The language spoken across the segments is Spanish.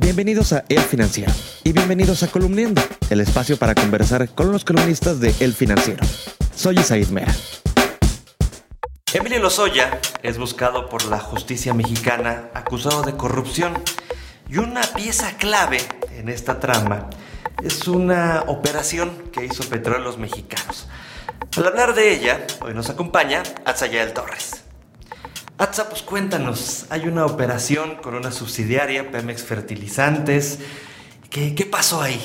Bienvenidos a El Financiero y bienvenidos a Columniendo, el espacio para conversar con los columnistas de El Financiero. Soy Isaid Mera. Emilio Lozoya es buscado por la justicia mexicana acusado de corrupción y una pieza clave en esta trama es una operación que hizo Petróleos Mexicanos. Para hablar de ella, hoy nos acompaña Atzayael Torres. Atza, pues cuéntanos, hay una operación con una subsidiaria, Pemex Fertilizantes. ¿Qué, qué pasó ahí?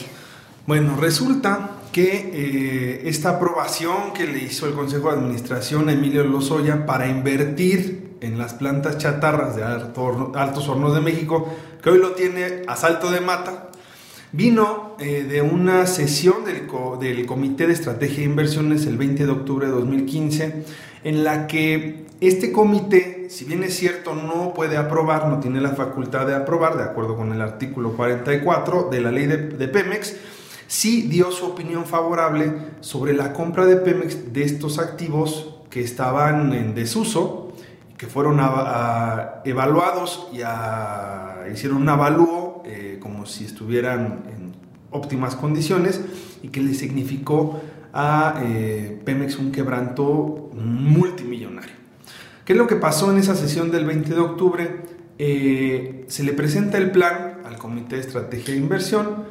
Bueno, resulta que eh, esta aprobación que le hizo el Consejo de Administración a Emilio Lozoya para invertir en las plantas chatarras de Altos Hornos de México, que hoy lo tiene a salto de mata, vino eh, de una sesión del, del Comité de Estrategia de Inversiones el 20 de octubre de 2015, en la que este comité, si bien es cierto, no puede aprobar, no tiene la facultad de aprobar, de acuerdo con el artículo 44 de la ley de, Pemex, sí dio su opinión favorable sobre la compra de Pemex de estos activos que estaban en desuso, que fueron evaluados y hicieron un avalúo eh, como si estuvieran en óptimas condiciones y que le significó a eh, Pemex un quebranto multimillonario. ¿Qué es lo que pasó en esa sesión del 20 de octubre? Eh, se le presenta el plan al Comité de Estrategia de Inversión,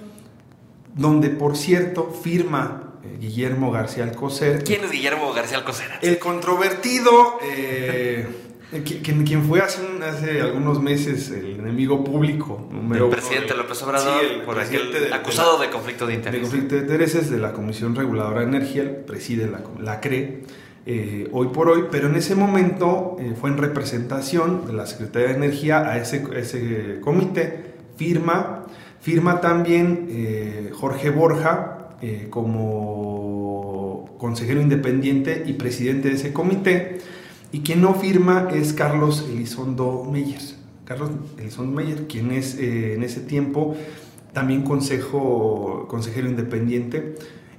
donde por cierto firma Guillermo García Alcocer. ¿Quién es Guillermo García Alcocer? El controvertido, eh, quien, fue hace, hace, algunos meses el enemigo público número El presidente López Obrador, por acusado de, conflicto de intereses. De conflicto de intereses de la Comisión Reguladora de Energía, preside la, la CRE eh, hoy por hoy, pero en ese momento eh, fue en representación de la Secretaría de Energía a ese, ese comité, firma, firma también eh, Jorge Borja como consejero independiente y presidente de ese comité, y quien no firma es Carlos Elizondo Meyer. Carlos Elizondo Meyer, quien es en ese tiempo también consejo, consejero independiente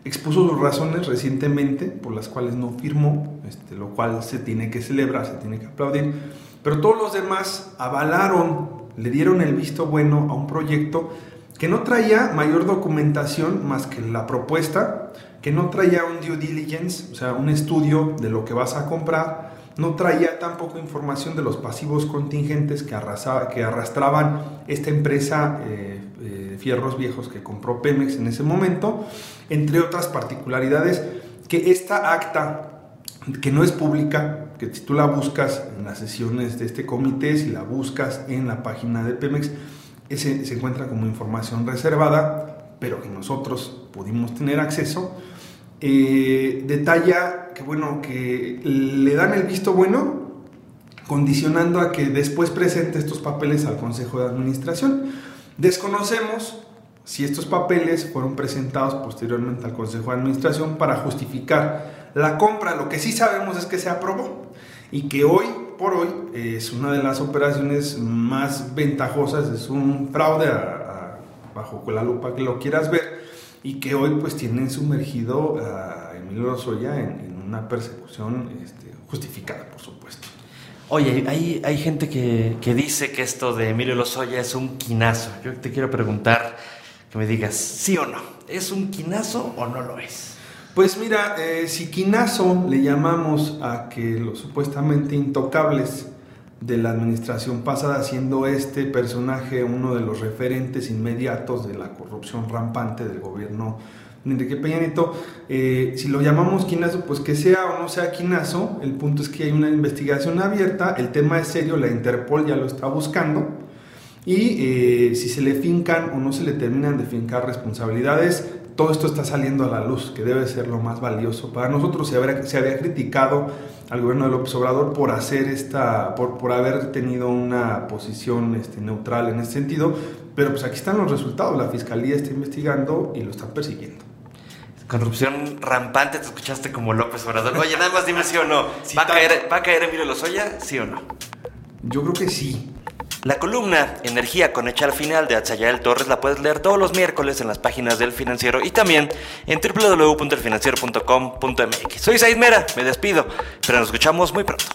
expuso sus razones recientemente por las cuales no firmó, este, lo cual se tiene que celebrar, se tiene que aplaudir, pero todos los demás avalaron, le dieron el visto bueno a un proyecto que no traía mayor documentación más que la propuesta, que no traía un due diligence, o sea, un estudio de lo que vas a comprar, no traía tampoco información de los pasivos contingentes que, que arrastraban esta empresa eh, eh, Fierros Viejos que compró Pemex en ese momento, entre otras particularidades, que esta acta, que no es pública, que si tú la buscas en las sesiones de este comité, si la buscas en la página de Pemex, ese se encuentra como información reservada, pero que nosotros pudimos tener acceso. Eh, detalla que bueno, que le dan el visto bueno, condicionando a que después presente estos papeles al Consejo de Administración. Desconocemos si estos papeles fueron presentados posteriormente al Consejo de Administración para justificar la compra. Lo que sí sabemos es que se aprobó y que hoy por hoy es una de las operaciones más ventajosas, es un fraude bajo la lupa que lo quieras ver y que hoy pues tienen sumergido a Emilio Lozoya en, una persecución este, justificada, por supuesto. Oye, hay, hay gente que, que, dice que esto de Emilio Lozoya es un quinazo. Yo te quiero preguntar que me digas sí o no. ¿Es un quinazo o no lo es? Pues mira, eh, si quinazo le llamamos a que los supuestamente intocables de la administración pasada, siendo este personaje uno de los referentes inmediatos de la corrupción rampante del gobierno de Enrique Peña Nieto. Eh, si lo llamamos quinazo, pues que sea o no sea quinazo, el punto es que hay una investigación abierta, el tema es serio, la Interpol ya lo está buscando, y eh, si se le fincan o no se le terminan de fincar responsabilidades, todo esto está saliendo a la luz, que debe ser lo más valioso. Para nosotros se había, se había criticado al gobierno de López Obrador por hacer esta, por, por haber tenido una posición este, neutral en ese sentido, pero pues aquí están los resultados, la fiscalía está investigando y lo están persiguiendo. Corrupción rampante, te escuchaste como López Obrador. Oye, nada más dime sí o no. ¿Va, a caer, ¿Va a caer Emilio Lozoya? ¿Sí o no? Yo creo que sí. La columna Energía con hecha al final de Atzayael Torres la puedes leer todos los miércoles en las páginas del Financiero y también en www.elfinanciero.com.mx. Soy Said Mera, me despido, pero nos escuchamos muy pronto.